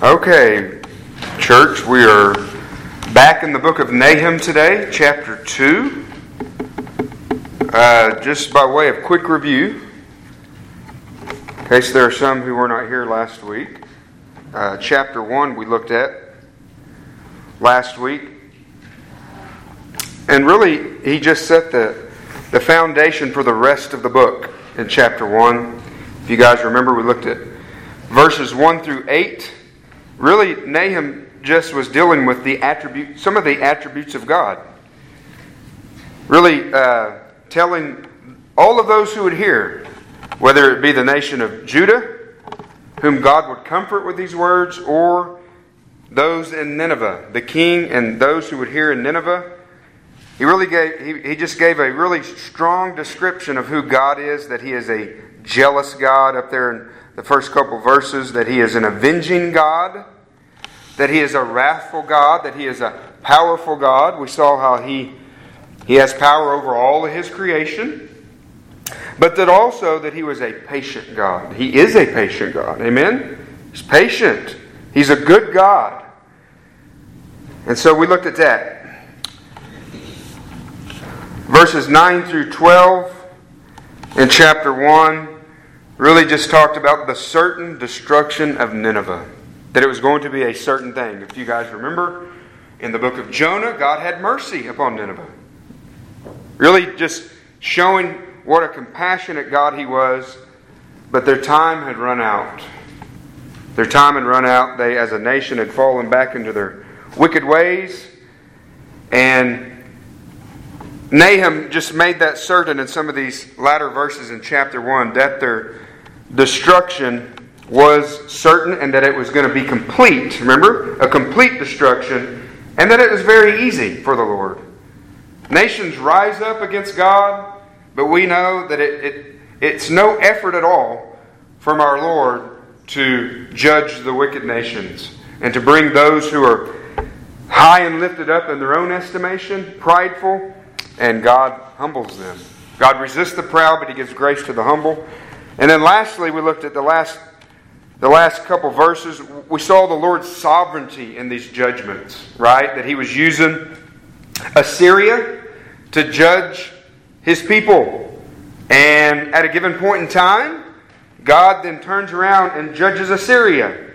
Okay, church, we are back in the book of Nahum today, chapter 2. Uh, just by way of quick review, in case there are some who were not here last week, uh, chapter 1 we looked at last week. And really, he just set the, the foundation for the rest of the book in chapter 1. If you guys remember, we looked at verses 1 through 8 Really, Nahum just was dealing with the attribute, some of the attributes of God. Really uh, telling all of those who would hear, whether it be the nation of Judah, whom God would comfort with these words, or those in Nineveh, the king and those who would hear in Nineveh. He really gave, he, he just gave a really strong description of who God is, that he is a jealous God up there in the first couple verses that He is an avenging God, that He is a wrathful God, that He is a powerful God. We saw how He, he has power over all of His creation, but that also that He was a patient God. He is a patient God. Amen? He's patient. He's a good God. And so we looked at that. Verses 9 through 12 in chapter 1 really just talked about the certain destruction of Nineveh. That it was going to be a certain thing. If you guys remember, in the book of Jonah, God had mercy upon Nineveh. Really just showing what a compassionate God He was, but their time had run out. Their time had run out. They, as a nation, had fallen back into their wicked ways. And Nahum just made that certain in some of these latter verses in chapter 1 that their destruction was certain and that it was going to be complete. Remember? A complete destruction. And that it was very easy for the Lord. Nations rise up against God, but we know that it, it, it's no effort at all from our Lord to judge the wicked nations and to bring those who are high and lifted up in their own estimation, prideful, and God humbles them. God resists the proud, but He gives grace to the humble. And then lastly, we looked at the last the last couple verses. We saw the Lord's sovereignty in these judgments, right? That he was using Assyria to judge his people. And at a given point in time, God then turns around and judges Assyria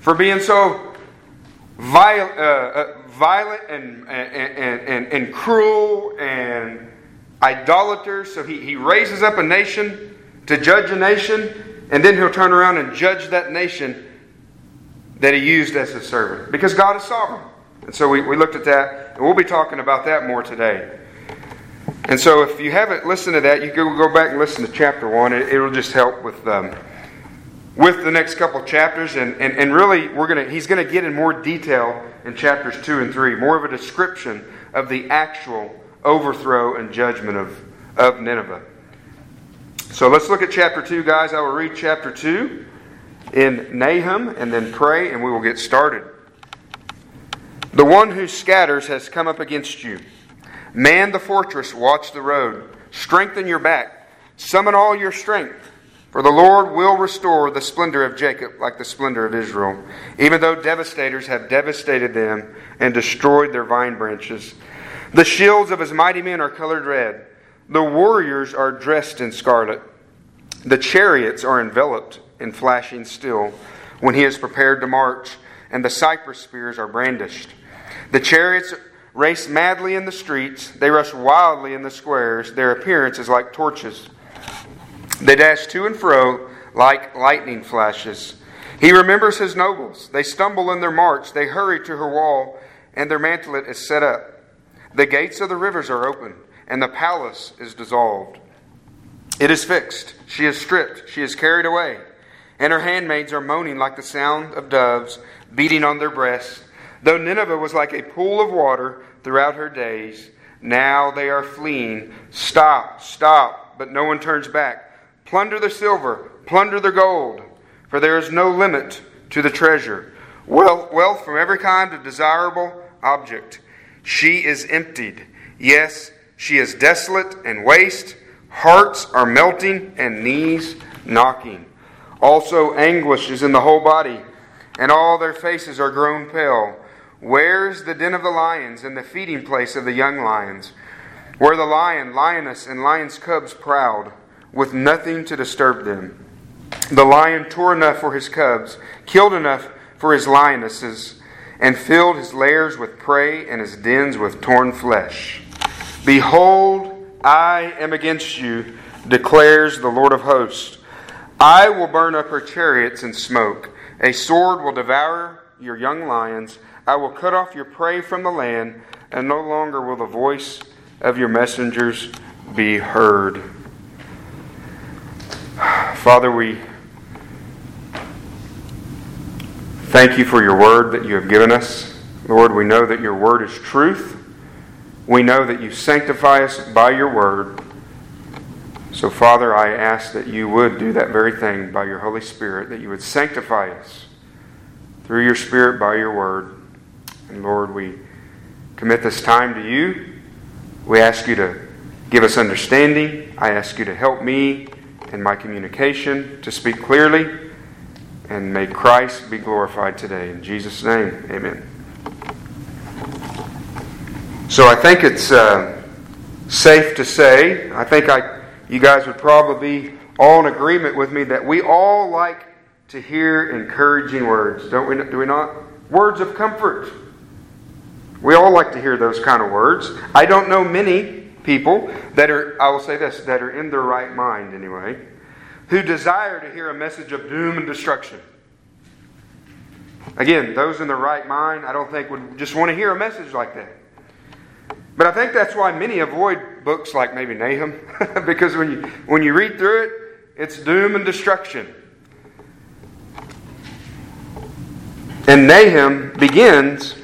for being so violent, uh, uh, violent and, and, and, and, cruel and idolater. So he, he raises up a nation to judge a nation, and then he'll turn around and judge that nation that he used as his servant. Because God is sovereign. And so we, we looked at that, and we'll be talking about that more today. And so if you haven't listened to that, you can go back and listen to chapter 1. It, will just help with. Um, with the next couple chapters, and, and, and really, we're gonna, he's going to get in more detail in chapters 2 and 3, more of a description of the actual overthrow and judgment of, of Nineveh. So let's look at chapter 2, guys. I will read chapter 2 in Nahum and then pray, and we will get started. The one who scatters has come up against you. Man the fortress, watch the road. Strengthen your back. Summon all your strength. For the Lord will restore the splendor of Jacob like the splendor of Israel, even though devastators have devastated them and destroyed their vine branches. The shields of his mighty men are colored red. The warriors are dressed in scarlet. The chariots are enveloped in flashing steel when he is prepared to march, and the cypress spears are brandished. The chariots race madly in the streets, they rush wildly in the squares. Their appearance is like torches. They dash to and fro like lightning flashes. He remembers his nobles. They stumble in their march, they hurry to her wall, and their mantlet is set up. The gates of the rivers are open and the palace is dissolved. It is fixed, she is stripped, she is carried away, and her handmaids are moaning like the sound of doves beating on their breasts. Though Nineveh was like a pool of water throughout her days, now they are fleeing. Stop, stop, but no one turns back. Plunder the silver, plunder the gold, for there is no limit to the treasure. Wealth, wealth from every kind of desirable object. She is emptied. Yes, she is desolate and waste. Hearts are melting and knees knocking. Also, anguish is in the whole body. and all their faces are grown pale. Where is the den of the lions and the feeding place of the young lions? Where the lion, lioness, and lion's cubs proud, with nothing to disturb them. The lion tore enough for his cubs, killed enough for his lionesses, and filled his lairs with prey and his dens with torn flesh. Behold, I am against you, declares the Lord of hosts. I will burn up her chariots in smoke. A sword will devour your young lions. I will cut off your prey from the land, and no longer will the voice of your messengers be heard. Father, we thank you for your word that you have given us. Lord, we know that your word is truth. We know that you sanctify us by your word. So, Father, I ask that you would do that very thing by your Holy Spirit, that you would sanctify us through your Spirit by your word. And Lord, we commit this time to you. We ask you to give us understanding. I ask you to help me in my communication to speak clearly. And may Christ be glorified today. In Jesus' name, amen. So I think it's uh, safe to say, I think I you guys would probably be all in agreement with me that we all like to hear encouraging words, don't we? Do we not? Words of comfort. We all like to hear those kind of words. I don't know many people that are, I will say this, that are in their right mind anyway, who desire to hear a message of doom and destruction. Again, those in the right mind, I don't think would just want to hear a message like that. But I think that's why many avoid books like maybe Nahum, because when you, when you read through it, it's doom and destruction. And Nahum begins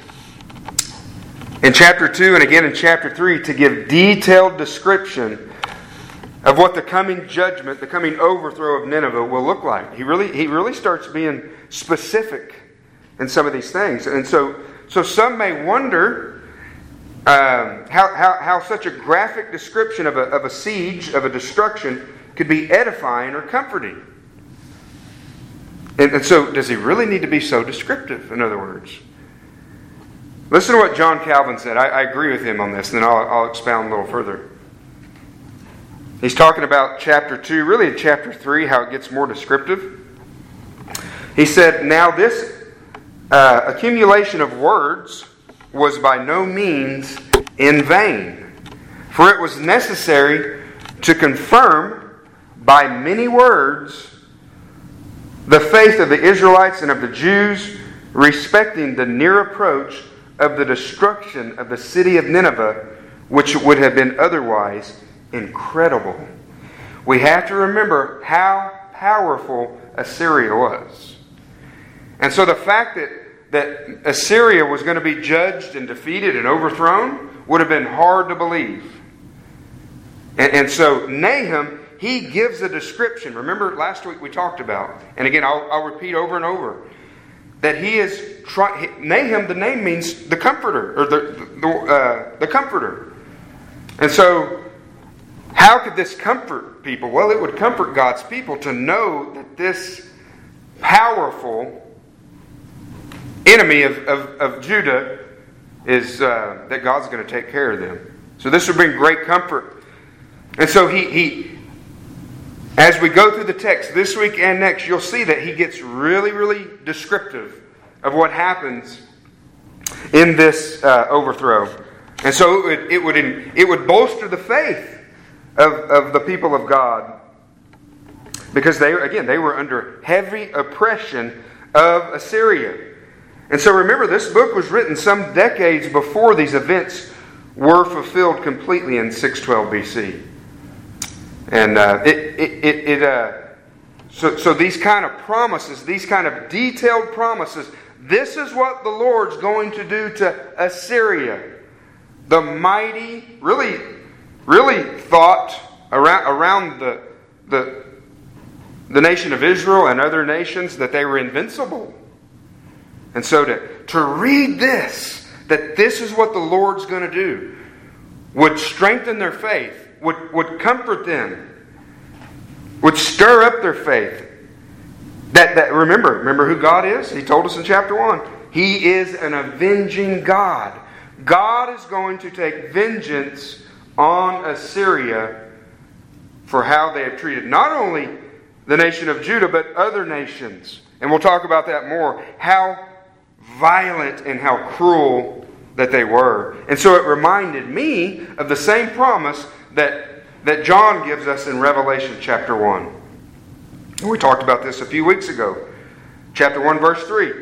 in chapter 2 and again in chapter 3 to give detailed description of what the coming judgment, the coming overthrow of Nineveh will look like. He really, he really starts being specific in some of these things. And so, so some may wonder um, how, how, how such a graphic description of a, of a siege, of a destruction, could be edifying or comforting. And, and so, does he really need to be so descriptive, in other words? Listen to what John Calvin said. I, I agree with him on this, and then I'll, I'll expound a little further. He's talking about chapter 2, really in chapter 3, how it gets more descriptive. He said, Now this uh, accumulation of words was by no means in vain, for it was necessary to confirm by many words the faith of the Israelites and of the Jews respecting the near approach of the destruction of the city of Nineveh, which would have been otherwise incredible. We have to remember how powerful Assyria was. And so the fact that that Assyria was going to be judged and defeated and overthrown would have been hard to believe. And, and so Nahum, he gives a description. Remember last week we talked about, and again I'll, I'll repeat over and over, that he is trying. Nahum, the name means the comforter, or the, the, uh, the comforter. And so, how could this comfort people? Well, it would comfort God's people to know that this powerful enemy of, of, of Judah is uh, that God's going to take care of them. So this will bring great comfort. And so he, he, as we go through the text this week and next, you'll see that he gets really, really descriptive of what happens in this uh, overthrow. And so it would, it would, it would bolster the faith of, of the people of God. Because they, again, they were under heavy oppression of Assyria. And so remember, this book was written some decades before these events were fulfilled completely in 612 BC. And uh, it, it, it, it uh, so, so these kind of promises, these kind of detailed promises, this is what the Lord's going to do to Assyria. The mighty, really, really thought around, around the, the, the nation of Israel and other nations that they were invincible. And so to, to read this, that this is what the Lord's going to do, would strengthen their faith, would, would comfort them, would stir up their faith. That, that remember, remember who God is? He told us in chapter 1. He is an avenging God. God is going to take vengeance on Assyria for how they have treated not only the nation of Judah, but other nations. And we'll talk about that more. How violent and how cruel that they were. And so it reminded me of the same promise that, that John gives us in Revelation chapter 1. And we talked about this a few weeks ago. Chapter 1, verse 3.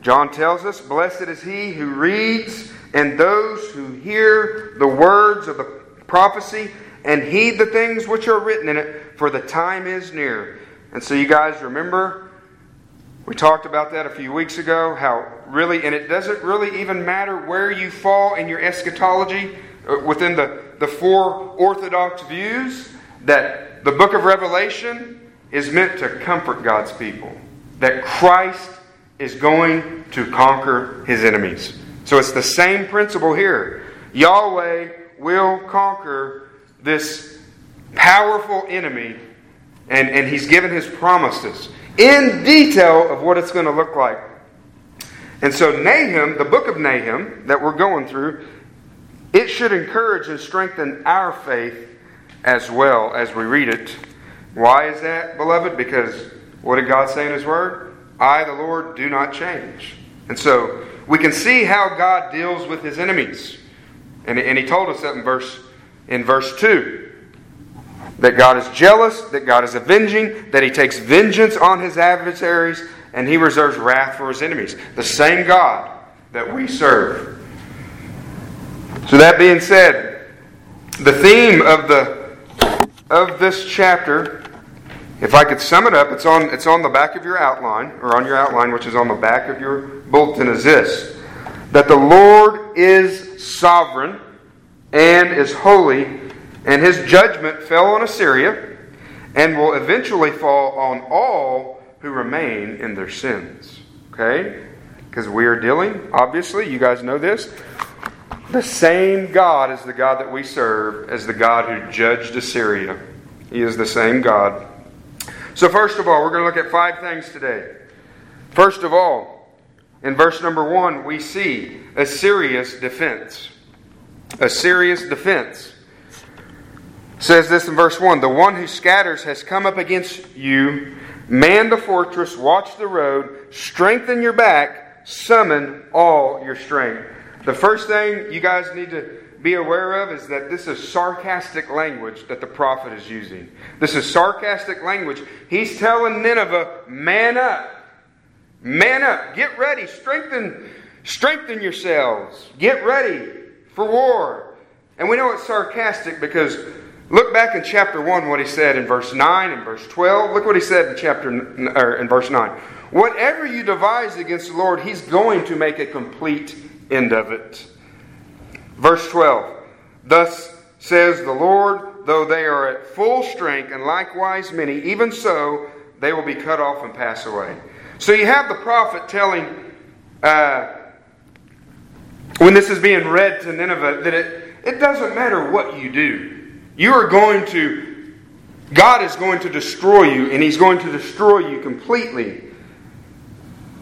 John tells us, Blessed is he who reads and those who hear the words of the prophecy and heed the things which are written in it, for the time is near. And so, you guys remember, we talked about that a few weeks ago, how really, and it doesn't really even matter where you fall in your eschatology uh, within the, the four orthodox views, that the book of Revelation is meant to comfort God's people. That Christ is going to conquer his enemies. So it's the same principle here. Yahweh will conquer this powerful enemy, and, and he's given his promises in detail of what it's going to look like. And so, Nahum, the book of Nahum that we're going through, it should encourage and strengthen our faith as well as we read it. Why is that, beloved? Because what did God say in His Word? I, the Lord, do not change. And so we can see how God deals with His enemies. And, and He told us that in verse, in verse 2 that God is jealous, that God is avenging, that He takes vengeance on His adversaries, and He reserves wrath for His enemies. The same God that we serve. So, that being said, the theme of, the, of this chapter, if I could sum it up, it's on, it's on the back of your outline, or on your outline, which is on the back of your bulletin, is this that the Lord is sovereign and is holy and his judgment fell on Assyria and will eventually fall on all who remain in their sins. Okay? Because we are dealing, obviously, you guys know this. The same God is the God that we serve as the God who judged Assyria. He is the same God. So, first of all, we're going to look at five things today. First of all, in verse number one, we see a serious defense. A serious defense says this in verse 1 The one who scatters has come up against you. Man the fortress, watch the road, strengthen your back, summon all your strength. The first thing you guys need to be aware of is that this is sarcastic language that the prophet is using. This is sarcastic language. He's telling Nineveh, man up. Man up. Get ready. Strengthen, strengthen yourselves. Get ready for war. And we know it's sarcastic because Look back in chapter 1 what he said in verse 9 and verse 12. Look what he said in chapter or in verse 9. Whatever you devise against the Lord, he's going to make a complete end of it. Verse 12. Thus says the Lord, though they are at full strength and likewise many, even so they will be cut off and pass away. So you have the prophet telling uh, when this is being read to Nineveh that it, it doesn't matter what you do. You are going to, God is going to destroy you, and He's going to destroy you completely.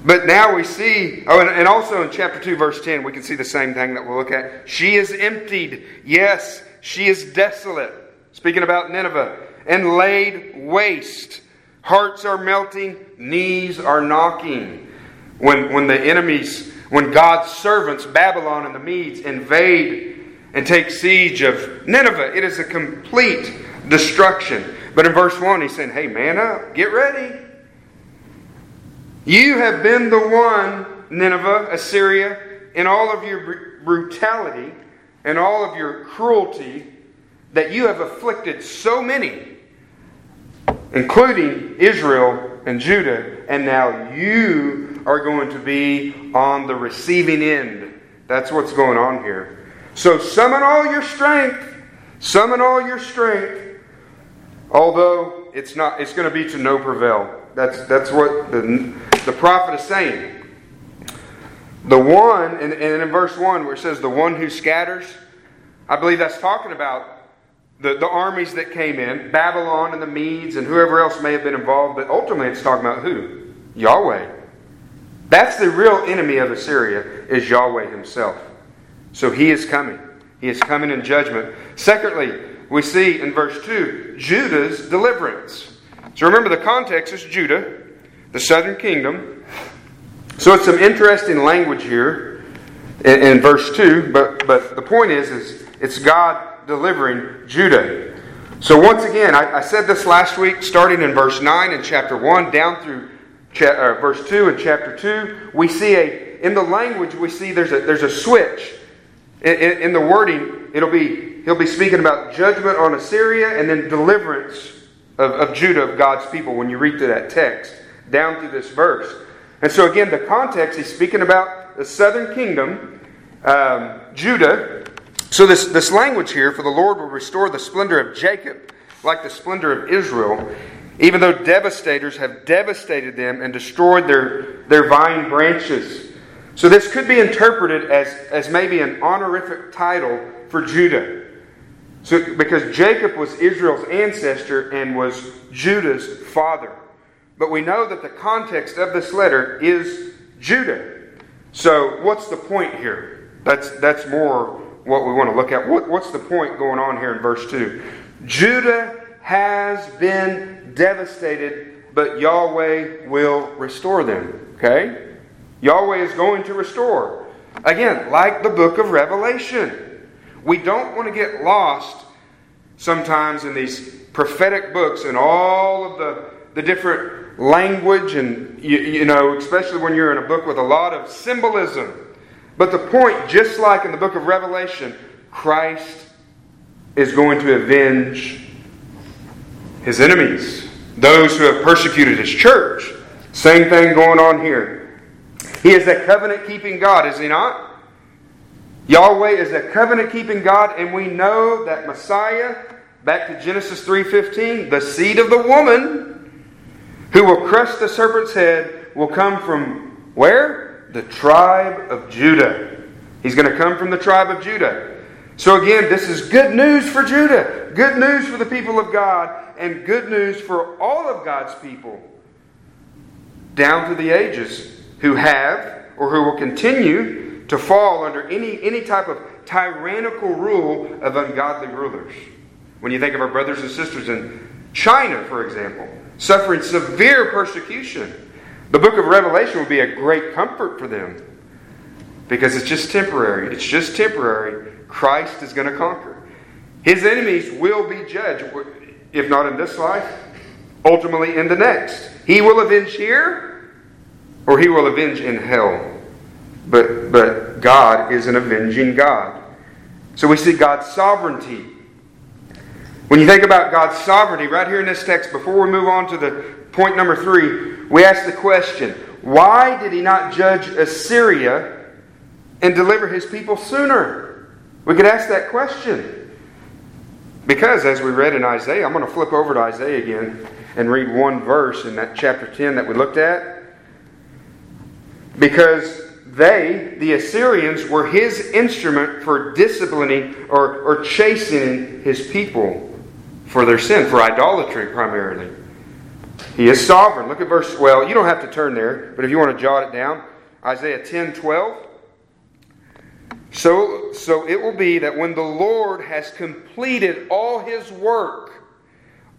But now we see, oh, and, also in chapter 2, verse 10, we can see the same thing that we'll look at. She is emptied. Yes, she is desolate. Speaking about Nineveh, and laid waste. Hearts are melting, knees are knocking. When, when the enemies, when God's servants, Babylon and the Medes, invade and take siege of Nineveh. It is a complete destruction. But in verse 1, he's saying, Hey, man up, get ready. You have been the one, Nineveh, Assyria, in all of your brutality and all of your cruelty that you have afflicted so many, including Israel and Judah, and now you are going to be on the receiving end. That's what's going on here. So summon all your strength. Summon all your strength. Although it's not it's going to be to no prevail. That's that's what the the prophet is saying. The one, and, and in verse 1 where it says the one who scatters, I believe that's talking about the, the armies that came in, Babylon and the Medes and whoever else may have been involved, but ultimately it's talking about who? Yahweh. That's the real enemy of Assyria, is Yahweh himself. So he is coming. He is coming in judgment. Secondly, we see in verse 2 Judah's deliverance. So remember, the context is Judah, the southern kingdom. So it's some interesting language here in, in verse 2, but, but the point is, is it's God delivering Judah. So once again, I, I said this last week, starting in verse 9 in chapter 1 down through cha- uh, verse 2 in chapter 2, we see a, in the language, we see there's a, there's a switch. In, in, in the wording, it'll be, he'll be speaking about judgment on Assyria and then deliverance of, of Judah, of God's people, when you read through that text, down through this verse. And so again, the context, he's speaking about the southern kingdom, um, Judah. So this, this language here, for the Lord will restore the splendor of Jacob like the splendor of Israel, even though devastators have devastated them and destroyed their, their vine branches. So this could be interpreted as, as maybe an honorific title for Judah. So, because Jacob was Israel's ancestor and was Judah's father. But we know that the context of this letter is Judah. So, what's the point here? That's, that's more what we want to look at. What, what's the point going on here in verse 2? Judah has been devastated, but Yahweh will restore them. Okay? Yahweh is going to restore. Again, like the book of Revelation. We don't want to get lost sometimes in these prophetic books and all of the, the different language, and you, you know, especially when you're in a book with a lot of symbolism. But the point, just like in the book of Revelation, Christ is going to avenge his enemies, those who have persecuted his church. Same thing going on here. He is a covenant keeping God, is he not? Yahweh is a covenant keeping God, and we know that Messiah, back to Genesis 3:15, the seed of the woman who will crush the serpent's head will come from where? The tribe of Judah. He's going to come from the tribe of Judah. So again, this is good news for Judah, good news for the people of God, and good news for all of God's people down through the ages who have or who will continue to fall under any, any type of tyrannical rule of ungodly rulers. When you think of our brothers and sisters in China, for example, suffering severe persecution, the book of Revelation will be a great comfort for them because it's just temporary. It's just temporary. Christ is going to conquer. His enemies will be judged, if not in this life, ultimately in the next. He will avenge here, or he will avenge in hell. But, but God is an avenging God. So we see God's sovereignty. When you think about God's sovereignty, right here in this text, before we move on to the point number three, we ask the question why did he not judge Assyria and deliver his people sooner? We could ask that question. Because, as we read in Isaiah, I'm going to flip over to Isaiah again and read one verse in that chapter 10 that we looked at. Because they, the Assyrians, were his instrument for disciplining or, or chastening his people for their sin, for idolatry primarily. He is sovereign. Look at verse, well, you don't have to turn there, but if you want to jot it down, Isaiah 10 12. So, so it will be that when the Lord has completed all his work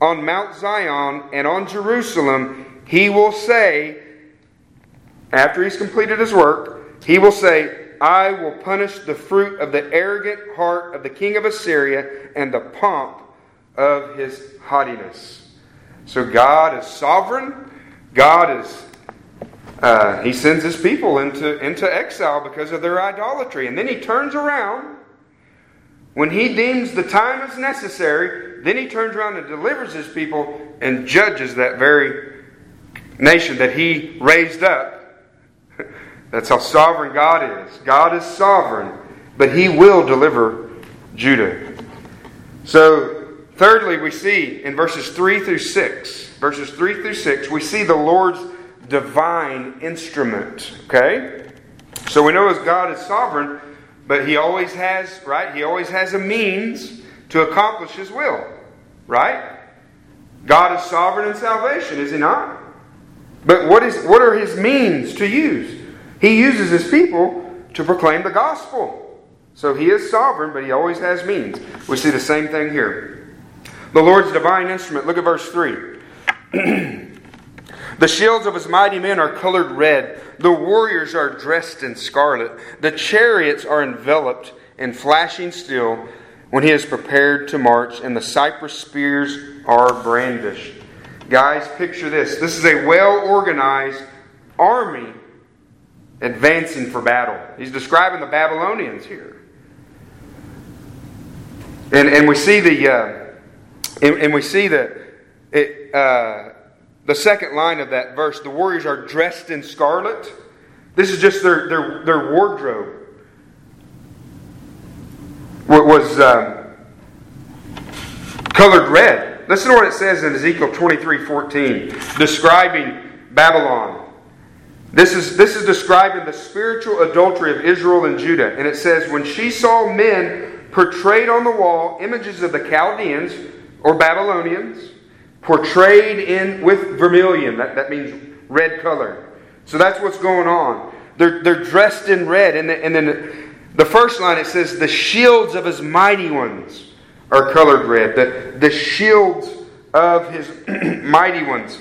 on Mount Zion and on Jerusalem, he will say, after he's completed his work, he will say, I will punish the fruit of the arrogant heart of the king of Assyria and the pomp of his haughtiness. So God is sovereign. God is uh, he sends his people into, into exile because of their idolatry. And then he turns around. When he deems the time is necessary, then he turns around and delivers his people and judges that very nation that he raised up. That's how sovereign God is. God is sovereign, but he will deliver Judah. So, thirdly, we see in verses 3 through 6, verses 3 through 6, we see the Lord's divine instrument. Okay? So we know as God is sovereign, but He always has, right? He always has a means to accomplish His will. Right? God is sovereign in salvation, is He not? But what, is, what are his means to use? He uses his people to proclaim the gospel. So he is sovereign, but he always has means. We see the same thing here. The Lord's divine instrument. Look at verse 3. the shields of his mighty men are colored red. The warriors are dressed in scarlet. The chariots are enveloped in flashing steel when he is prepared to march, and the cypress spears are brandished. Guys, picture this. This is a well organized army advancing for battle. He's describing the Babylonians here. And, and we see the uh, and, and, we see the it, uh, the second line of that verse. The warriors are dressed in scarlet. This is just their their, their wardrobe. What was um, colored red. Listen to what it says in Ezekiel 23 14, describing Babylon. This is, this is describing the spiritual adultery of Israel and Judah. And it says, When she saw men portrayed on the wall images of the Chaldeans or Babylonians, portrayed in with vermilion. That, that means red color. So that's what's going on. They're, they're dressed in red. And, the, and then the first line it says, The shields of his mighty ones are colored red. The, the shields of his mighty ones.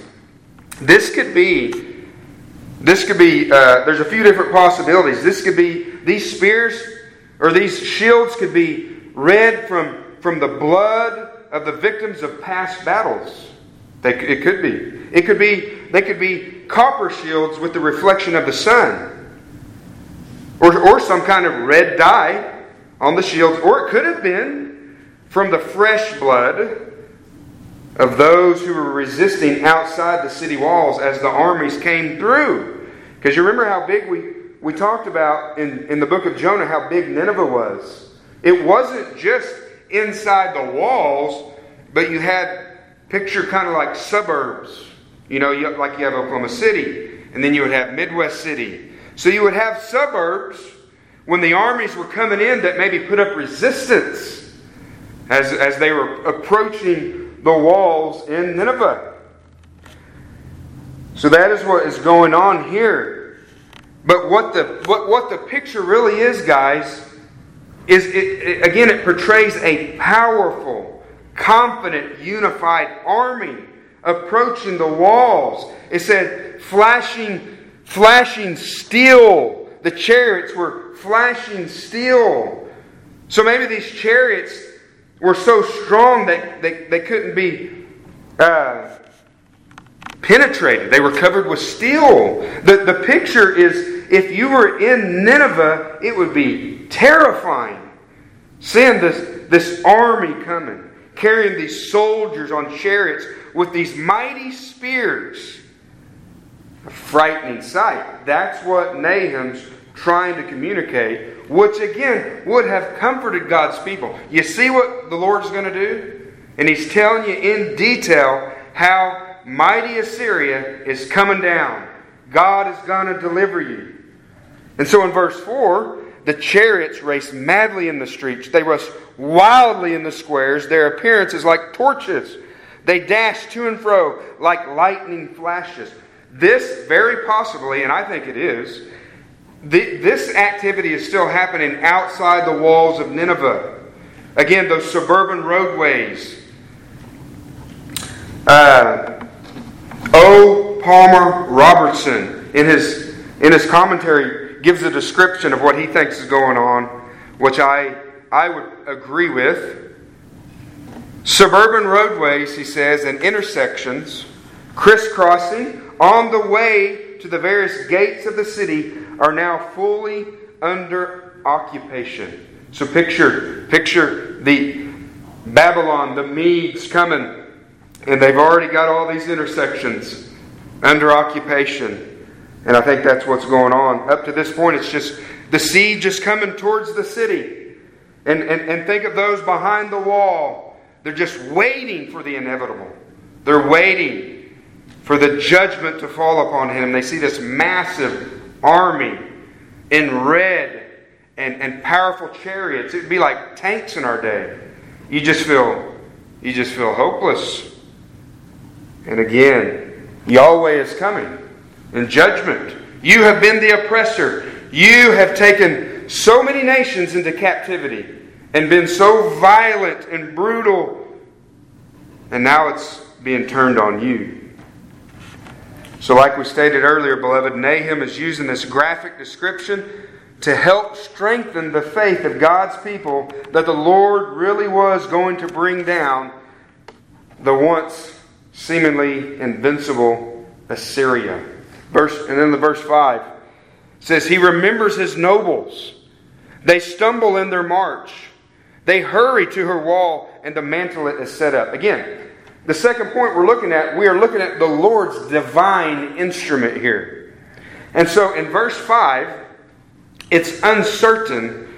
This could be. This could be, uh, there's a few different possibilities. This could be, these spears or these shields could be red from, from the blood of the victims of past battles. They, it could be. It could be, they could be copper shields with the reflection of the sun. Or, or some kind of red dye on the shields. Or it could have been from the fresh blood of those who were resisting outside the city walls as the armies came through. Because you remember how big we we talked about in, in the book of Jonah how big Nineveh was. It wasn't just inside the walls, but you had picture kind of like suburbs. You know, you, like you have Oklahoma City, and then you would have Midwest City. So you would have suburbs when the armies were coming in that maybe put up resistance as, as they were approaching the walls in Nineveh. So that is what is going on here. But what the, what, what the picture really is, guys, is it, it, again, it portrays a powerful, confident, unified army approaching the walls. It said, flashing, flashing steel. The chariots were flashing steel. So maybe these chariots were so strong that they, they couldn't be uh, penetrated. They were covered with steel. The, the picture is if you were in Nineveh, it would be terrifying. Seeing this, this army coming, carrying these soldiers on chariots with these mighty spears. A frightening sight. That's what Nahum's trying to communicate, which again would have comforted God's people. You see what the Lord's going to do? And He's telling you in detail how mighty Assyria is coming down. God is going to deliver you. And so in verse 4, the chariots race madly in the streets. They rush wildly in the squares. Their appearance is like torches. They dash to and fro like lightning flashes. This, very possibly, and I think it is, this activity is still happening outside the walls of Nineveh. Again, those suburban roadways. Uh, o. Palmer Robertson, in his, in his commentary, gives a description of what he thinks is going on, which I, I would agree with. Suburban roadways, he says, and intersections, crisscrossing on the way to the various gates of the city are now fully under occupation. So picture, picture the Babylon, the Medes coming, and they've already got all these intersections under occupation. And I think that's what's going on. Up to this point, it's just the siege is coming towards the city. And, and, and think of those behind the wall. They're just waiting for the inevitable. They're waiting for the judgment to fall upon him. They see this massive army in red and, and powerful chariots. It'd be like tanks in our day. You just feel you just feel hopeless. And again, Yahweh is coming. in judgment. You have been the oppressor. You have taken so many nations into captivity and been so violent and brutal, and now it's being turned on you. So, like we stated earlier, beloved, Nahum is using this graphic description to help strengthen the faith of God's people that the Lord really was going to bring down the once seemingly invincible Assyria. Verse and then the verse 5 says he remembers his nobles. They stumble in their march. They hurry to her wall and the mantelet is set up. Again, the second point we're looking at, we are looking at the Lord's divine instrument here. And so in verse 5, it's uncertain.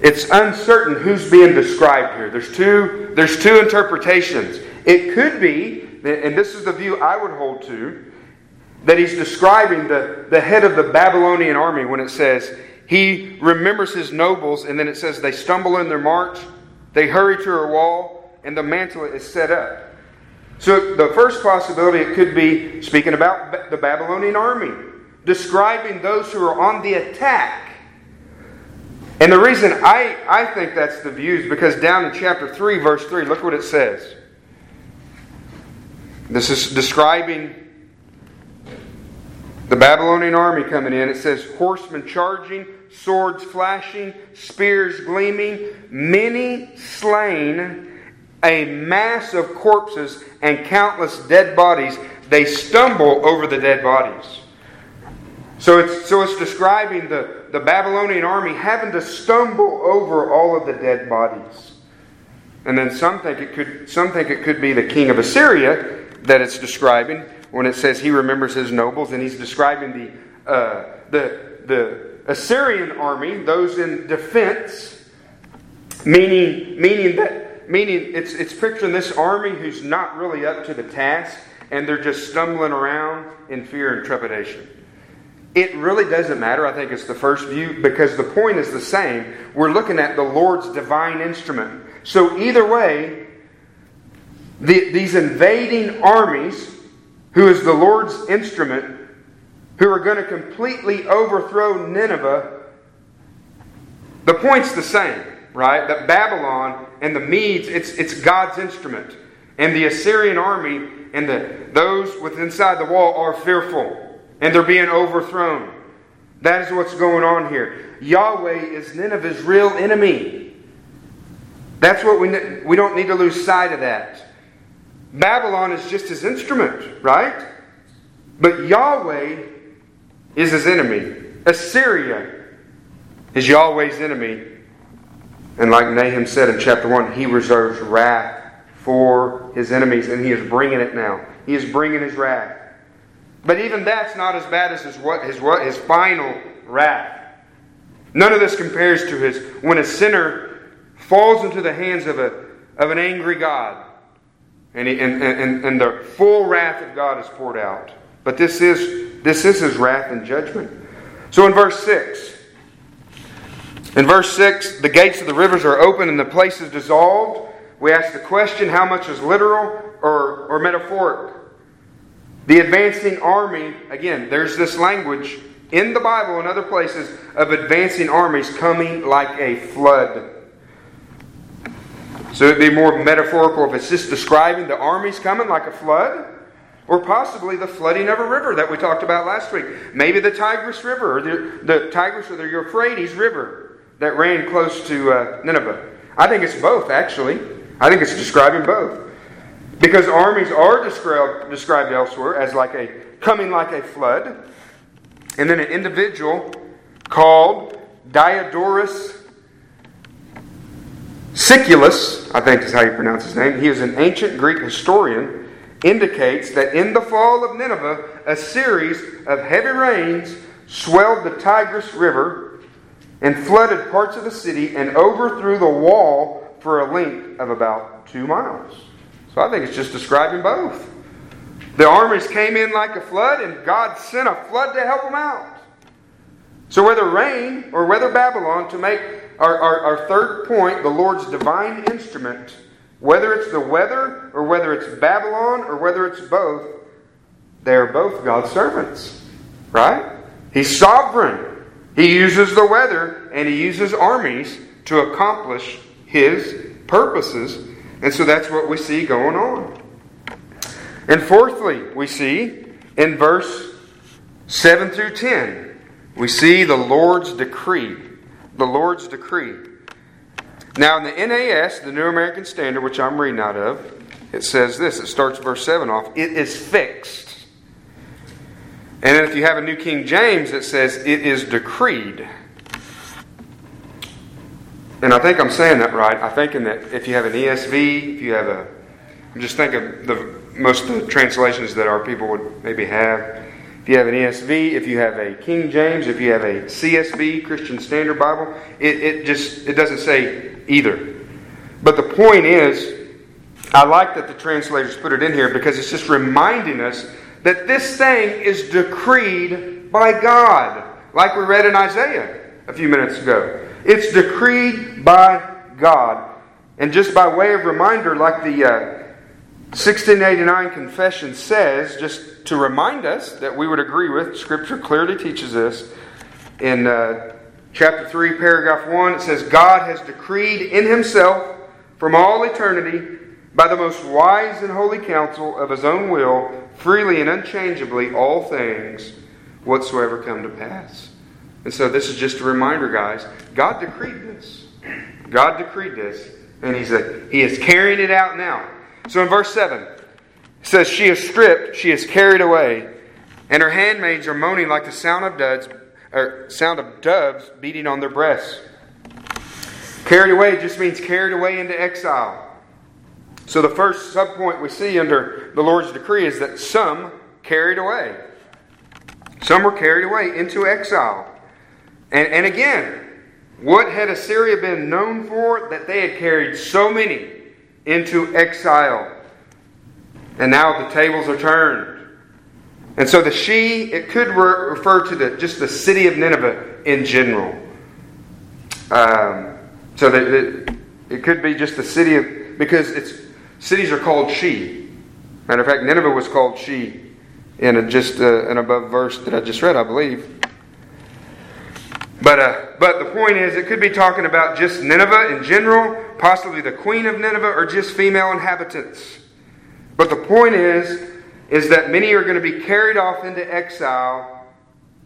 It's uncertain who's being described here. There's two, there's two interpretations. It could be, and this is the view I would hold to, that he's describing the, the head of the Babylonian army when it says he remembers his nobles, and then it says they stumble in their march, they hurry to her wall, and the mantle is set up. So the first possibility it could be speaking about the Babylonian army describing those who are on the attack. And the reason I, I think that's the view is because down in chapter 3, verse 3, look what it says. This is describing the Babylonian army coming in. It says, horsemen charging, swords flashing, spears gleaming, many slain, a mass of corpses, and countless dead bodies. They stumble over the dead bodies. So it's, so it's describing the, the Babylonian army having to stumble over all of the dead bodies. And then some think it could some think it could be the king of Assyria that it's describing when it says he remembers his nobles, and he's describing the uh, the the Assyrian army, those in defense, meaning meaning that meaning it's it's picturing this army who's not really up to the task, and they're just stumbling around in fear and trepidation. It really doesn't matter. I think it's the first view because the point is the same. We're looking at the Lord's divine instrument. So, either way, the, these invading armies, who is the Lord's instrument, who are going to completely overthrow Nineveh, the point's the same, right? That Babylon and the Medes, it's, it's God's instrument. And the Assyrian army and the, those within inside the wall are fearful and they're being overthrown. That is what's going on here. Yahweh is Nineveh's real enemy. That's what we we don't need to lose sight of that. Babylon is just his instrument, right? But Yahweh is his enemy. Assyria is Yahweh's enemy. And like Nahum said in chapter 1, he reserves wrath for his enemies, and he is bringing it now. He is bringing his wrath. But even that's not as bad as his, what, his, what, his final wrath. None of this compares to his when a sinner falls into the hands of, a, of an angry God and, he, and, and, and the full wrath of God is poured out. But this is, this is his wrath and judgment. So in verse 6, in verse 6, the gates of the rivers are open and the place is dissolved. We ask the question how much is literal or, or metaphoric? The advancing army, again, there's this language in the Bible and other places of advancing armies coming like a flood. So it'd be more metaphorical if it's just describing the armies coming like a flood, or possibly the flooding of a river that we talked about last week. Maybe the Tigris River, or the, the Tigris or the Euphrates River that ran close to uh, Nineveh. I think it's both, actually. I think it's describing both. Because armies are described, described elsewhere as like a coming like a flood. And then an individual called Diodorus Siculus, I think is how you pronounce his name. He is an ancient Greek historian, indicates that in the fall of Nineveh, a series of heavy rains swelled the Tigris River and flooded parts of the city and overthrew the wall for a length of about two miles. So I think it's just describing both. The armies came in like a flood, and God sent a flood to help them out. So whether rain or whether Babylon, to make our, our, our third point, the Lord's divine instrument, whether it's the weather or whether it's Babylon or whether it's both, they're both God's servants, right? He's sovereign. He uses the weather and he uses armies to accomplish his purposes. And so that's what we see going on. And fourthly, we see in verse 7 through 10, we see the Lord's decree. The Lord's decree. Now, in the NAS, the New American Standard, which I'm reading out of, it says this. It starts verse 7 off. It is fixed. And then if you have a New King James, it says it is decreed. And I think I'm saying that right. I think in that if you have an ESV, if you have a, just of the most of the translations that our people would maybe have. If you have an ESV, if you have a King James, if you have a CSB, Christian Standard Bible, it, it just it doesn't say either. But the point is, I like that the translators put it in here because it's just reminding us that this thing is decreed by God, like we read in Isaiah a few minutes ago. It's decreed by God. And just by way of reminder, like the uh, 1689 Confession says, just to remind us that we would agree with, Scripture clearly teaches this. In uh, chapter 3, paragraph 1, it says, God has decreed in Himself from all eternity, by the most wise and holy counsel of His own will, freely and unchangeably, all things whatsoever come to pass. And so this is just a reminder, guys. God decreed this. God decreed this, and He's a, He is carrying it out now. So in verse 7, it says, She is stripped, she is carried away, and her handmaids are moaning like the sound of duds, or sound of doves beating on their breasts. Carried away just means carried away into exile. So the first subpoint we see under the Lord's decree is that some carried away. Some were carried away into exile. And, and again, what had Assyria been known for? That they had carried so many into exile. And now the tables are turned. And so the she, it could re- refer to the, just the city of Nineveh in general. Um, so it, it could be just the city of, because it's cities are called she. Matter of fact, Nineveh was called she in a, just uh, an above verse that I just read, I believe. But, uh, but the point is, it could be talking about just Nineveh in general, possibly the queen of Nineveh, or just female inhabitants. But the point is, is that many are going to be carried off into exile.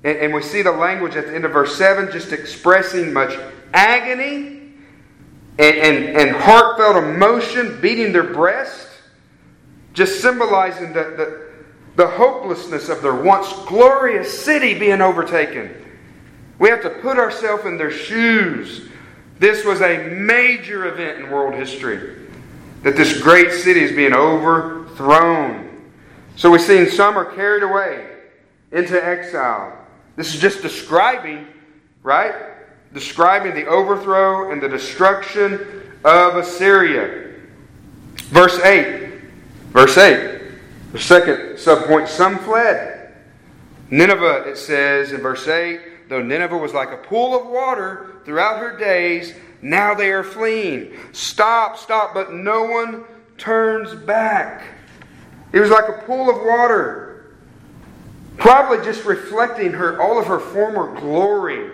And, and we see the language at the end of verse 7 just expressing much agony and, and, and heartfelt emotion beating their breast, just symbolizing the, the, the hopelessness of their once glorious city being overtaken. We have to put ourselves in their shoes. This was a major event in world history that this great city is being overthrown. So we've seen some are carried away into exile. This is just describing, right? Describing the overthrow and the destruction of Assyria. Verse 8. Verse 8. The second subpoint some fled. Nineveh, it says in verse 8, Though Nineveh was like a pool of water throughout her days, now they are fleeing. Stop, stop, but no one turns back. It was like a pool of water, probably just reflecting her all of her former glory,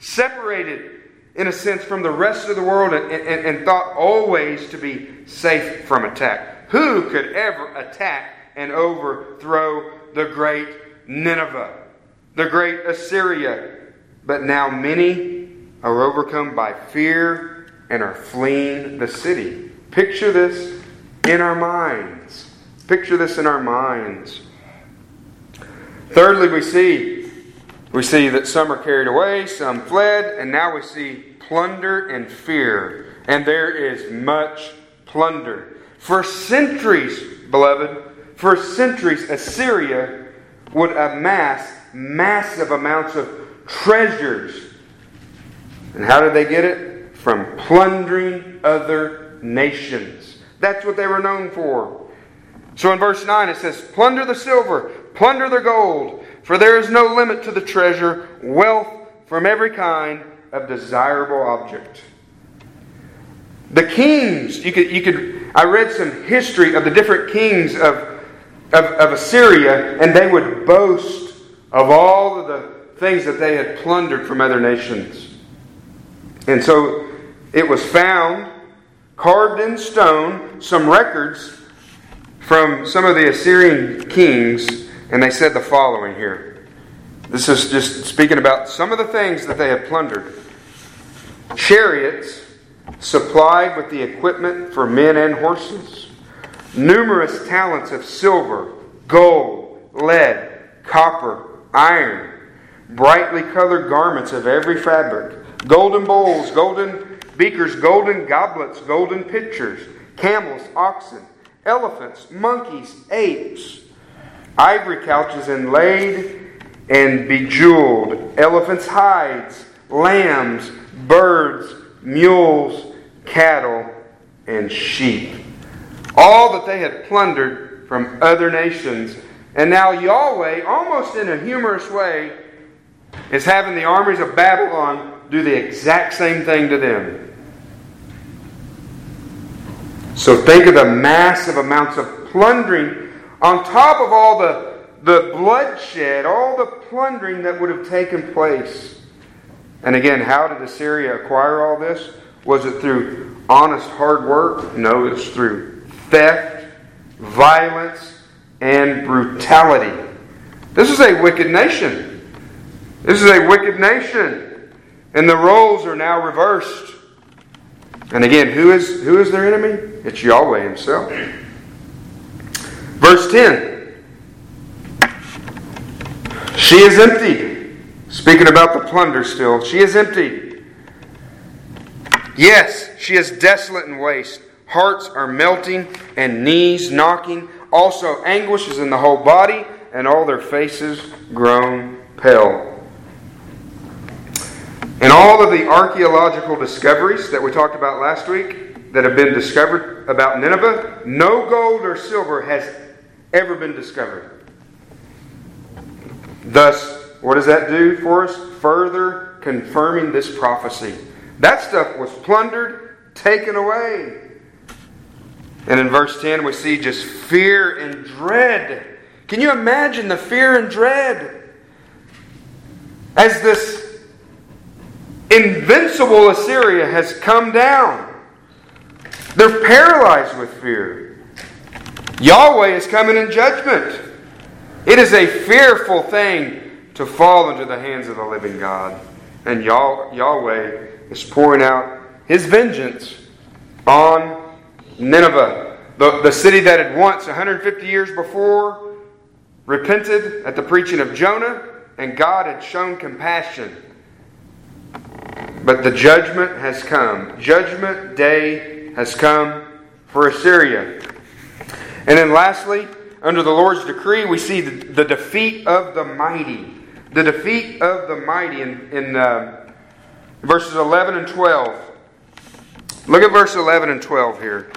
separated in a sense from the rest of the world and, and, and thought always to be safe from attack. Who could ever attack and overthrow the great Nineveh, the great Assyria? But now many are overcome by fear and are fleeing the city. Picture this in our minds. Picture this in our minds. Thirdly, we see we see that some are carried away, some fled, and now we see plunder and fear. And there is much plunder. For centuries, beloved, for centuries, Assyria would amass massive amounts of treasures. And how did they get it? From plundering other nations. That's what they were known for. So in verse 9 it says, Plunder the silver, plunder the gold, for there is no limit to the treasure, wealth from every kind of desirable object. The kings, you could, you could, I read some history of the different kings of, of, of Assyria, and they would boast of all of the things that they had plundered from other nations. And so it was found, carved in stone, some records from some of the Assyrian kings, and they said the following here. This is just speaking about some of the things that they had plundered. Chariots supplied with the equipment for men and horses, numerous talents of silver, gold, lead, copper, iron, brightly colored garments of every fabric, golden bowls, golden beakers, golden goblets, golden pitchers, camels, oxen, elephants, monkeys, apes, ivory couches inlaid and bejeweled, elephants' hides, lambs, birds, mules, cattle, and sheep. All that they had plundered from other nations. And now Yahweh, almost in a humorous way, is having the armies of Babylon do the exact same thing to them. So think of the massive amounts of plundering on top of all the, the bloodshed, all the plundering that would have taken place. And again, how did Assyria acquire all this? Was it through honest hard work? No, it's through theft, violence, and brutality. This is a wicked nation. This is a wicked nation. And the roles are now reversed. And again, who is, who is their enemy? It's Yahweh Himself. Verse 10 She is empty. Speaking about the plunder still, she is empty. Yes, she is desolate and waste. Hearts are melting and knees knocking. Also, anguish is in the whole body, and all their faces grown pale. And all of the archaeological discoveries that we talked about last week that have been discovered about Nineveh, no gold or silver has ever been discovered. Thus, what does that do for us? Further confirming this prophecy. That stuff was plundered, taken away. And in verse 10, we see just fear and dread. Can you imagine the fear and dread? As this invincible Assyria has come down. They're paralyzed with fear. Yahweh is coming in judgment. It is a fearful thing to fall into the hands of the living God. And Yahweh is pouring out his vengeance on Nineveh, the, the city that had once, 150 years before, repented at the preaching of Jonah, and God had shown compassion but the judgment has come. Judgment day has come for Assyria. And then lastly, under the Lord's decree, we see the, the defeat of the mighty. The defeat of the mighty in, in uh, verses 11 and 12. Look at verse 11 and 12 here.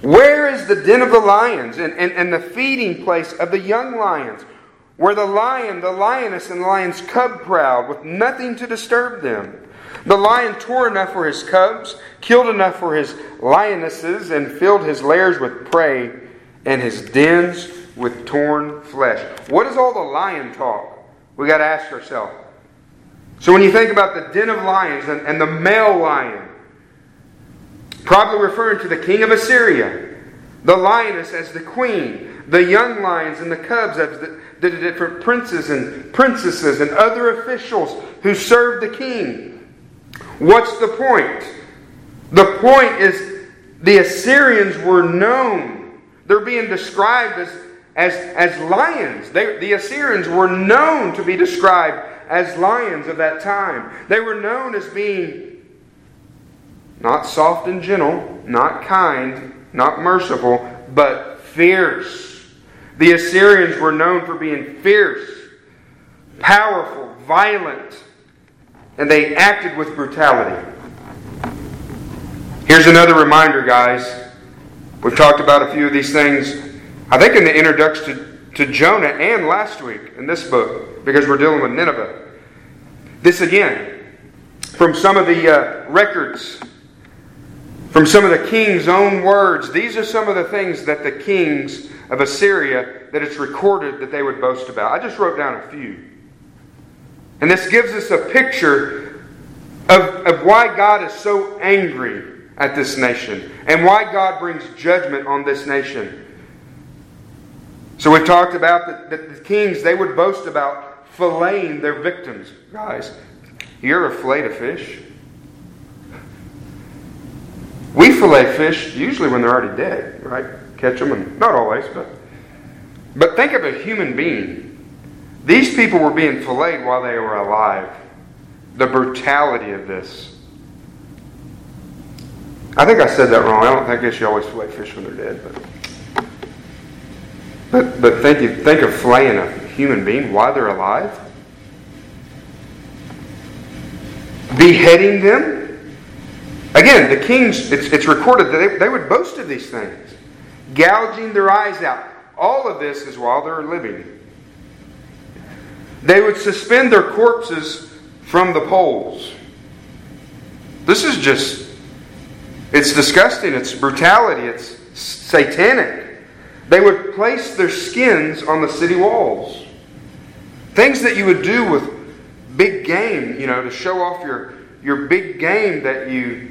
Where is the den of the lions and, and, and the feeding place of the young lions? Where the lion, the lioness, and the lion's cub proud, with nothing to disturb them. The lion tore enough for his cubs, killed enough for his lionesses, and filled his lairs with prey and his dens with torn flesh. What is all the lion talk? We got to ask ourselves. So when you think about the den of lions and, and the male lion, probably referring to the king of Assyria, the lioness as the queen, the young lions and the cubs as the, the different princes and princesses and other officials who served the king. What's the point? The point is the Assyrians were known. They're being described as, as, as lions. They, the Assyrians were known to be described as lions of that time. They were known as being not soft and gentle, not kind, not merciful, but fierce. The Assyrians were known for being fierce, powerful, violent and they acted with brutality. Here's another reminder, guys. We've talked about a few of these things, I think, in the introduction to, to Jonah and last week in this book, because we're dealing with Nineveh. This again, from some of the uh, records, from some of the king's own words, these are some of the things that the kings of Assyria that it's recorded that they would boast about. I just wrote down a few. And this gives us a picture of, of why God is so angry at this nation and why God brings judgment on this nation. So we've talked about that, that the kings, they would boast about filleting their victims. Guys, you ever filleted a fish? We fillet fish usually when they're already dead, right? Catch them, and not always, but but think of a human being. These people were being filleted while they were alive. The brutality of this. I think I said that wrong. I don't think I you always fillet fish when they're dead, but but but think you think of flaying a human being while they're alive, beheading them. Again, the kings. It's, it's recorded that they, they would boast of these things, gouging their eyes out. All of this is while they're living. They would suspend their corpses from the poles. This is just, it's disgusting. It's brutality. It's satanic. They would place their skins on the city walls. Things that you would do with big game, you know, to show off your, your big game that you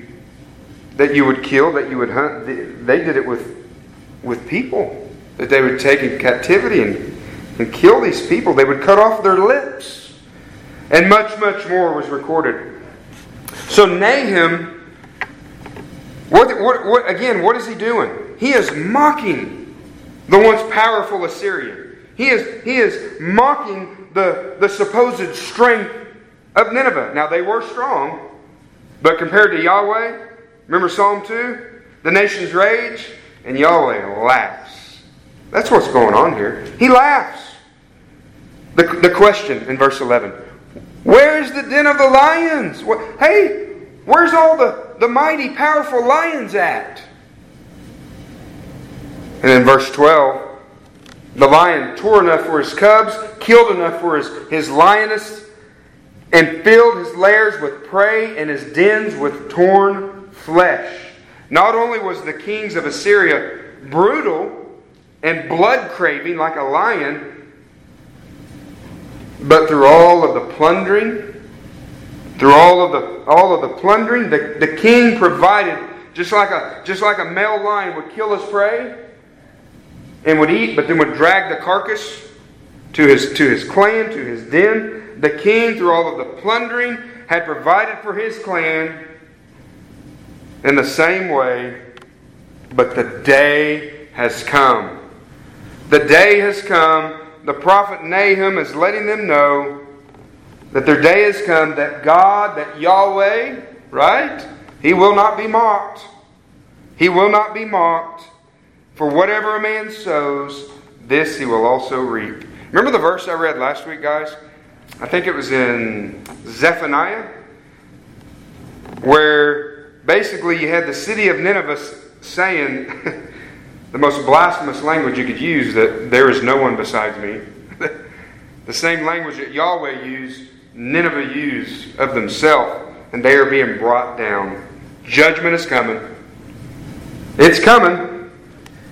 that you would kill, that you would hunt. They did it with with people that they would take in captivity and, and kill these people. They would cut off their lips. And much, much more was recorded. So Nahum, what, what, what, again, what is he doing? He is mocking the once powerful Assyrian. He is, he is mocking the, the supposed strength of Nineveh. Now, they were strong, but compared to Yahweh, remember Psalm 2? The nations rage, and Yahweh laughs. That's what's going on here. He laughs. The, the question in verse 11 Where is the den of the lions? What, hey, where's all the, the mighty, powerful lions at? And in verse 12, the lion tore enough for his cubs, killed enough for his, his lioness, and filled his lairs with prey and his dens with torn flesh. Not only was the kings of Assyria brutal, and blood craving like a lion, but through all of the plundering, through all of the all of the plundering, the, the king provided just like a just like a male lion would kill his prey and would eat, but then would drag the carcass to his to his clan, to his den. The king, through all of the plundering, had provided for his clan in the same way, but the day has come the day has come. The prophet Nahum is letting them know that their day has come, that God, that Yahweh, right? He will not be mocked. He will not be mocked. For whatever a man sows, this he will also reap. Remember the verse I read last week, guys? I think it was in Zephaniah, where basically you had the city of Nineveh saying, the most blasphemous language you could use that there is no one besides me. the same language that Yahweh used, Nineveh used of themselves, and they are being brought down. Judgment is coming. It's coming.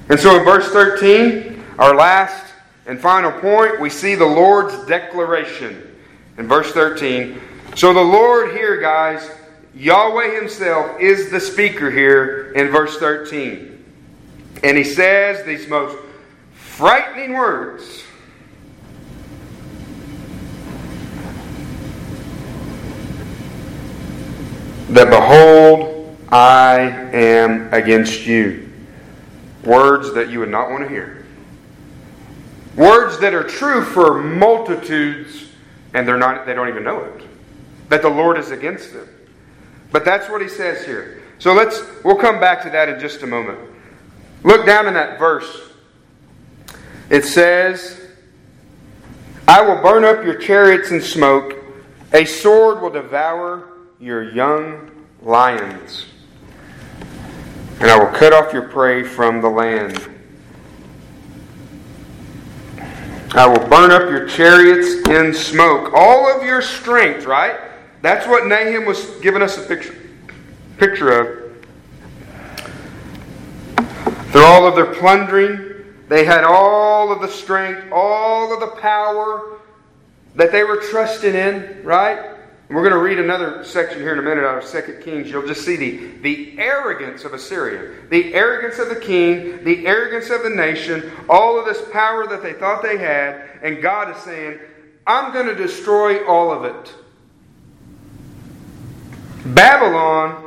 And so in verse 13, our last and final point, we see the Lord's declaration. In verse 13, so the Lord here, guys, Yahweh Himself is the speaker here in verse 13. And he says these most frightening words. That behold, I am against you. Words that you would not want to hear. Words that are true for multitudes, and they're not, they don't even know it. That the Lord is against them. But that's what he says here. So let's we'll come back to that in just a moment. Look down in that verse. It says, I will burn up your chariots in smoke, a sword will devour your young lions, and I will cut off your prey from the land. I will burn up your chariots in smoke. All of your strength, right? That's what Nahum was giving us a picture, picture of. Through all of their plundering, They had all of the strength, all of the power that they were trusting in, right? We're going to read another section here in a minute out of Second Kings. You'll just see the, the arrogance of Assyria, the arrogance of the king, the arrogance of the nation, all of this power that they thought they had. And God is saying, I'm going to destroy all of it. Babylon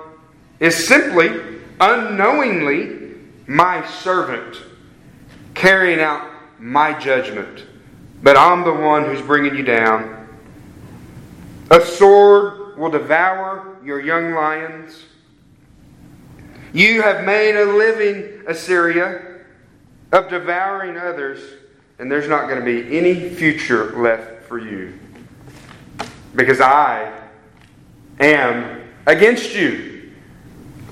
is simply, unknowingly, my servant, carrying out my judgment. But I'm the one who's bringing you down. A sword will devour your young lions. You have made a living, Assyria, of devouring others, and there's not going to be any future left for you. Because I am against you.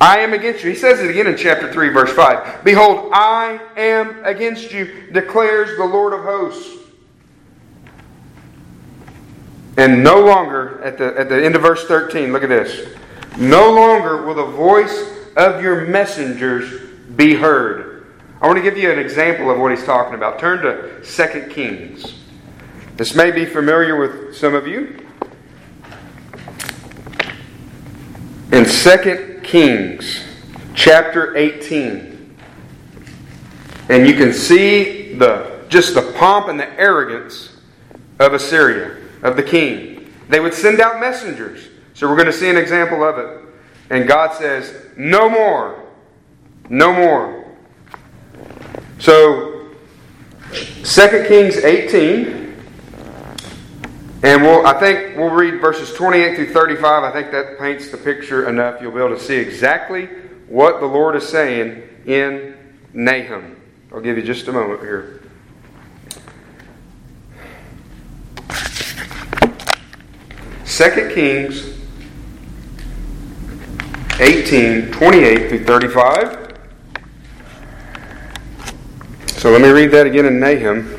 I am against you. He says it again in chapter 3, verse 5. Behold, I am against you, declares the Lord of hosts. And no longer, at the, at the end of verse 13, look at this. No longer will the voice of your messengers be heard. I want to give you an example of what he's talking about. Turn to 2 Kings. This may be familiar with some of you. In 2 Kings, chapter 18, and you can see the just the pomp and the arrogance of Assyria of the king. They would send out messengers. So we're going to see an example of it. And God says, No more. No more. So, 2 Kings 18. And we'll, I think we'll read verses 28 through 35. I think that paints the picture enough. You'll be able to see exactly what the Lord is saying in Nahum. I'll give you just a moment here. 2 Kings 18, 28 through 35. So let me read that again in Nahum.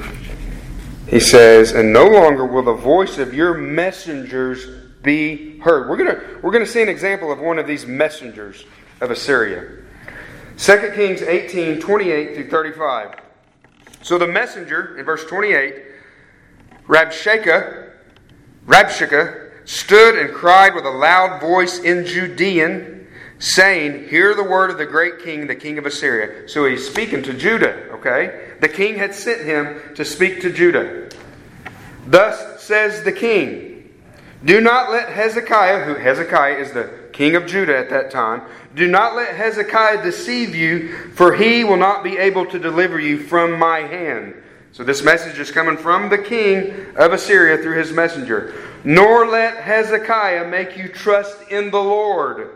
He says, And no longer will the voice of your messengers be heard. We're going to we're to see an example of one of these messengers of Assyria. 2 Kings 18, 28 through 35. So the messenger, in verse 28, Rabshakeh, Rabshakeh, stood and cried with a loud voice in Judean, saying, Hear the word of the great king, the king of Assyria. So he's speaking to Judah, okay? The king had sent him to speak to Judah. Thus says the king, Do not let Hezekiah, who Hezekiah is the king of Judah at that time, do not let Hezekiah deceive you, for he will not be able to deliver you from my hand. So this message is coming from the king of Assyria through his messenger. Nor let Hezekiah make you trust in the Lord,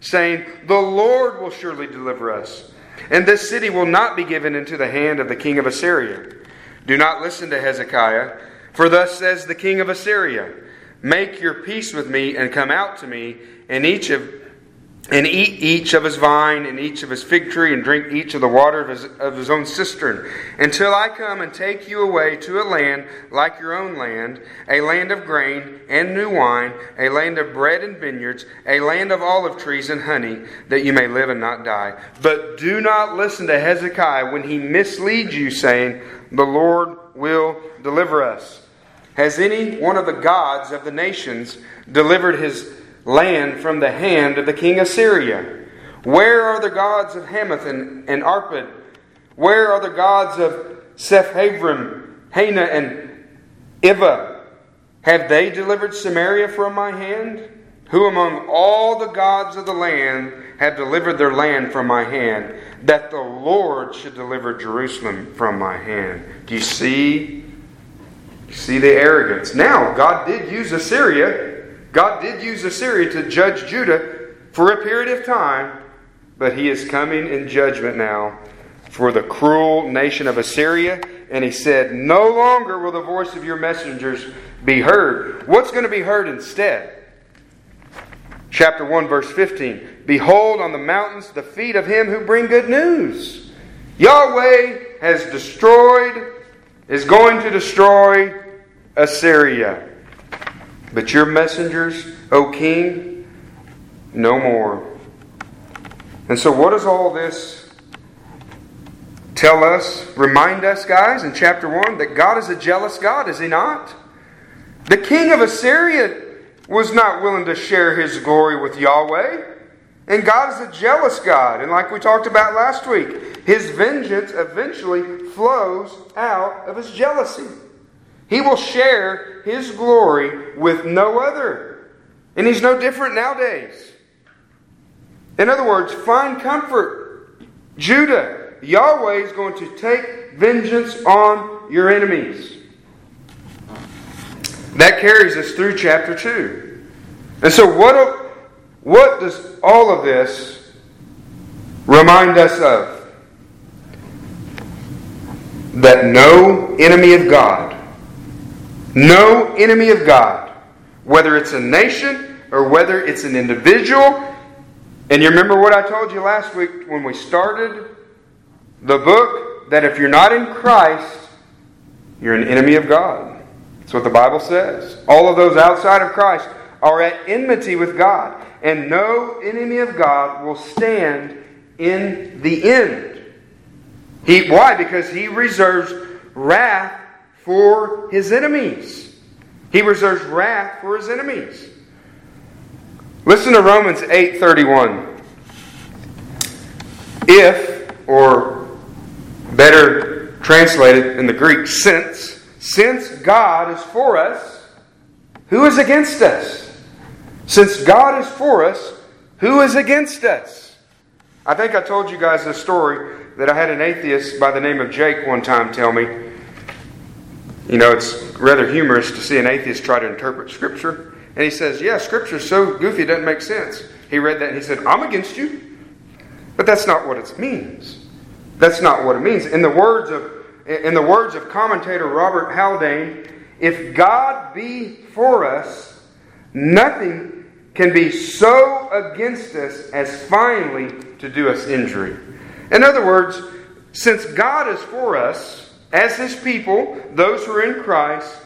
saying, The Lord will surely deliver us, and this city will not be given into the hand of the king of Assyria. Do not listen to Hezekiah, for thus says the king of Assyria Make your peace with me and come out to me, and each of and eat each of his vine and each of his fig tree and drink each of the water of his, of his own cistern until I come and take you away to a land like your own land, a land of grain and new wine, a land of bread and vineyards, a land of olive trees and honey, that you may live and not die. But do not listen to Hezekiah when he misleads you, saying, The Lord will deliver us. Has any one of the gods of the nations delivered his land from the hand of the king of Syria? Where are the gods of Hamath and, and Arpad? Where are the gods of Sepharvaim, Hena, and Iva? Have they delivered Samaria from my hand? Who among all the gods of the land have delivered their land from my hand, that the Lord should deliver Jerusalem from my hand? Do you see? You see the arrogance. Now, God did use Assyria God did use Assyria to judge Judah for a period of time, but he is coming in judgment now for the cruel nation of Assyria. And he said, No longer will the voice of your messengers be heard. What's going to be heard instead? Chapter 1, verse 15 Behold on the mountains the feet of him who bring good news. Yahweh has destroyed, is going to destroy Assyria. But your messengers, O king, no more. And so, what does all this tell us, remind us, guys, in chapter 1 that God is a jealous God, is He not? The king of Assyria was not willing to share his glory with Yahweh. And God is a jealous God. And like we talked about last week, his vengeance eventually flows out of his jealousy. He will share his glory with no other. And he's no different nowadays. In other words, find comfort. Judah, Yahweh is going to take vengeance on your enemies. That carries us through chapter 2. And so, what, what does all of this remind us of? That no enemy of God, no enemy of God, whether it's a nation or whether it's an individual, and you remember what I told you last week when we started the book that if you're not in Christ, you're an enemy of God. That's what the Bible says. All of those outside of Christ are at enmity with God, and no enemy of God will stand in the end. He, why? Because he reserves wrath for his enemies. He reserves wrath for his enemies. Listen to Romans 8:31. If or better translated in the Greek since since God is for us, who is against us? Since God is for us, who is against us? I think I told you guys a story that I had an atheist by the name of Jake one time tell me. You know, it's rather humorous to see an atheist try to interpret Scripture. And he says, Yeah, Scripture's so goofy it doesn't make sense. He read that and he said, I'm against you. But that's not what it means. That's not what it means. In the words of in the words of commentator Robert Haldane, if God be for us, nothing can be so against us as finally to do us injury. In other words, since God is for us, as His people, those who are in Christ,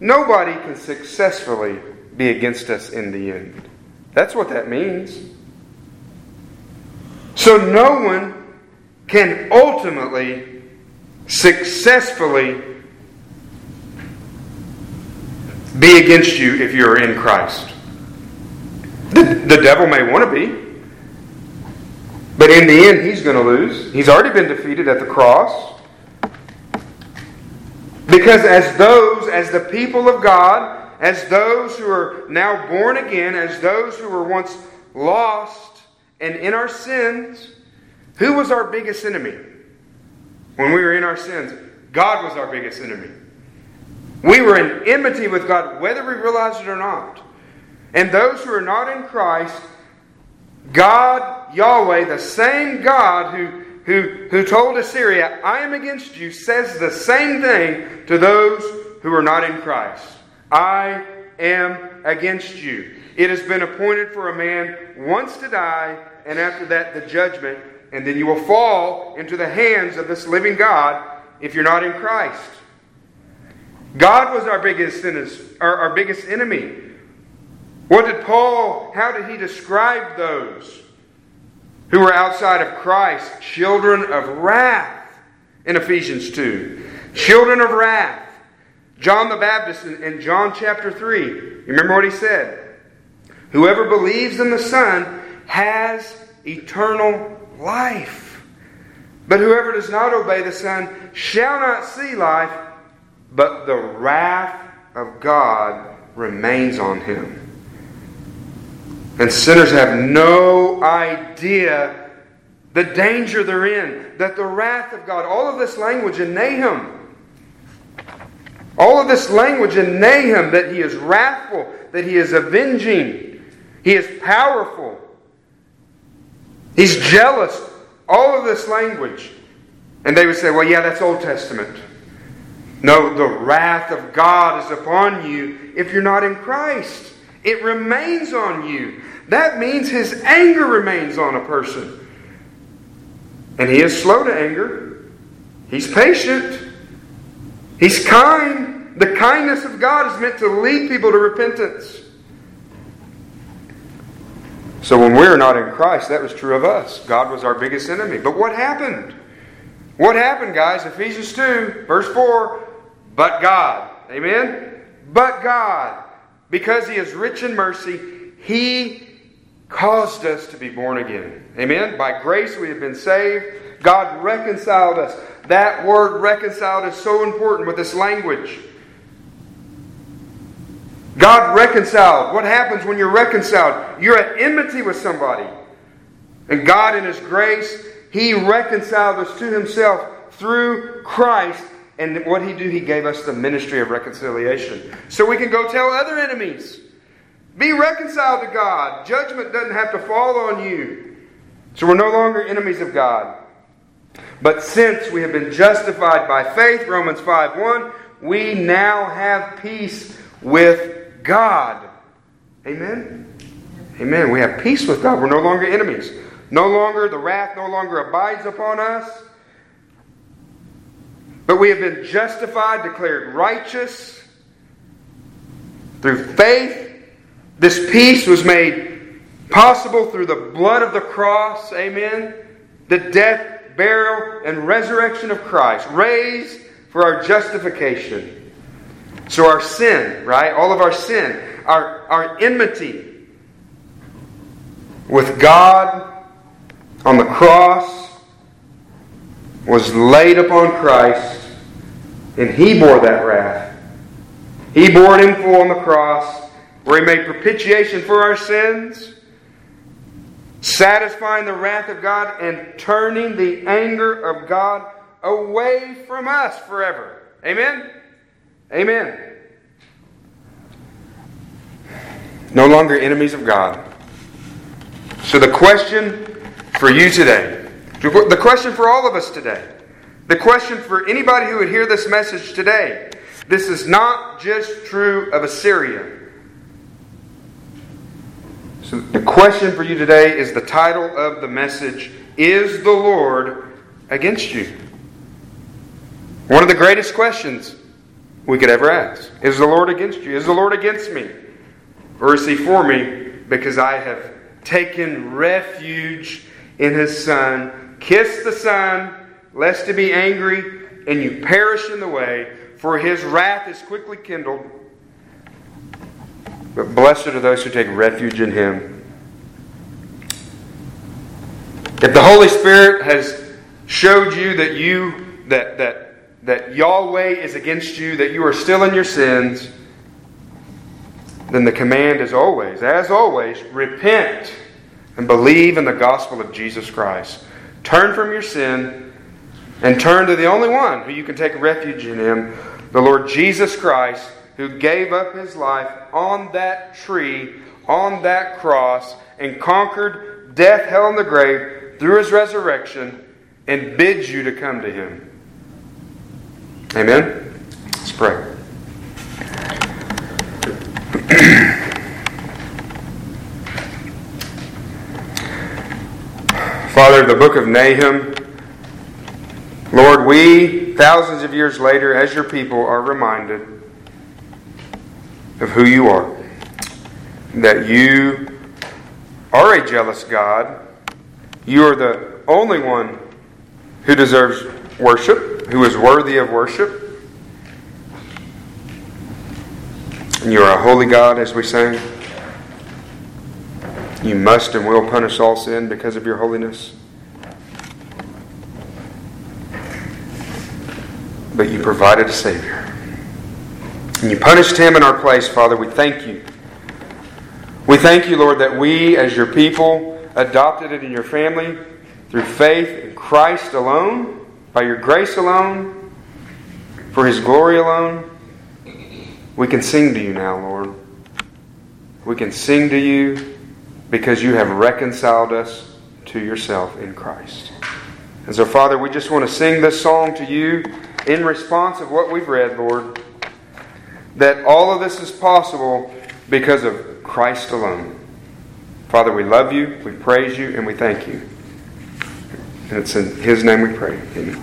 nobody can successfully be against us in the end. That's what that means. So no one can ultimately successfully be against you if you're in Christ. The, the devil may want to be, but in the end, he's going to lose. He's already been defeated at the cross. Because as those, as the people of God, as those who are now born again, as those who were once lost and in our sins, who was our biggest enemy? When we were in our sins, God was our biggest enemy. We were in enmity with God, whether we realized it or not. And those who are not in Christ, God, Yahweh, the same God who, who, who told Assyria, I am against you, says the same thing to those who are not in Christ. I am against you. It has been appointed for a man once to die, and after that, the judgment and then you will fall into the hands of this living God if you're not in Christ. God was our biggest our, our biggest enemy. What did Paul, how did he describe those who were outside of Christ? Children of wrath in Ephesians 2. Children of wrath. John the Baptist in, John chapter 3. You remember what he said? Whoever believes in the Son has eternal life. But whoever does not obey the Son shall not see life, but the wrath of God remains on him. And sinners have no idea the danger they're in, that the wrath of God, all of this language in Nahum, all of this language in Nahum that he is wrathful, that he is avenging, he is powerful, He's jealous. All of this language. And they would say, well, yeah, that's Old Testament. No, the wrath of God is upon you if you're not in Christ. It remains on you. That means his anger remains on a person. And he is slow to anger. He's patient. He's kind. The kindness of God is meant to lead people to repentance. So when we were not in Christ, that was true of us. God was our biggest enemy. But what happened? What happened, guys? Ephesians 2, verse 4. But God. Amen? But God, because He is rich in mercy, He caused us to be born again. Amen? By grace we have been saved. God reconciled us. That word reconciled is so important with this language. God reconciled. What happens when you're reconciled? You're at enmity with somebody. And God, in His grace, He reconciled us to Himself through Christ. And what He did, He gave us the ministry of reconciliation. So we can go tell other enemies. Be reconciled to God. Judgment doesn't have to fall on you. So we're no longer enemies of God. But since we have been justified by faith, Romans 5 1, we now have peace with God. Amen? Amen. We have peace with God. We're no longer enemies. No longer, the wrath no longer abides upon us. But we have been justified, declared righteous through faith. This peace was made possible through the blood of the cross. Amen. The death, burial, and resurrection of Christ, raised for our justification. So our sin, right? All of our sin, our, our enmity with God on the cross was laid upon Christ, and He bore that wrath. He bore it in full on the cross, where He made propitiation for our sins, satisfying the wrath of God and turning the anger of God away from us forever. Amen? Amen. No longer enemies of God. So the question for you today, the question for all of us today, the question for anybody who would hear this message today, this is not just true of Assyria. So the question for you today is the title of the message Is the Lord against you? One of the greatest questions we could ever ask. Is the Lord against you? Is the Lord against me? Or is he for me because I have taken refuge in his Son? Kiss the Son, lest he be angry and you perish in the way, for his wrath is quickly kindled. But blessed are those who take refuge in him. If the Holy Spirit has showed you that you that that that Yahweh is against you, that you are still in your sins, then the command is always, as always, repent and believe in the gospel of Jesus Christ. Turn from your sin and turn to the only one who you can take refuge in him, the Lord Jesus Christ, who gave up his life on that tree, on that cross, and conquered death, hell, and the grave through his resurrection, and bids you to come to him. Amen? Let's pray. Father, the book of Nahum, Lord, we, thousands of years later, as your people, are reminded of who you are. That you are a jealous God. You are the only one who deserves worship, who is worthy of worship. And you are a holy God, as we sang. You must and will punish all sin because of your holiness. But you provided a Savior. And you punished him in our place, Father. We thank you. We thank you, Lord, that we, as your people, adopted it in your family through faith in Christ alone, by your grace alone, for his glory alone. We can sing to you now, Lord. We can sing to you because you have reconciled us to yourself in Christ. And so, Father, we just want to sing this song to you in response of what we've read, Lord, that all of this is possible because of Christ alone. Father, we love you, we praise you, and we thank you. And it's in His name we pray. Amen.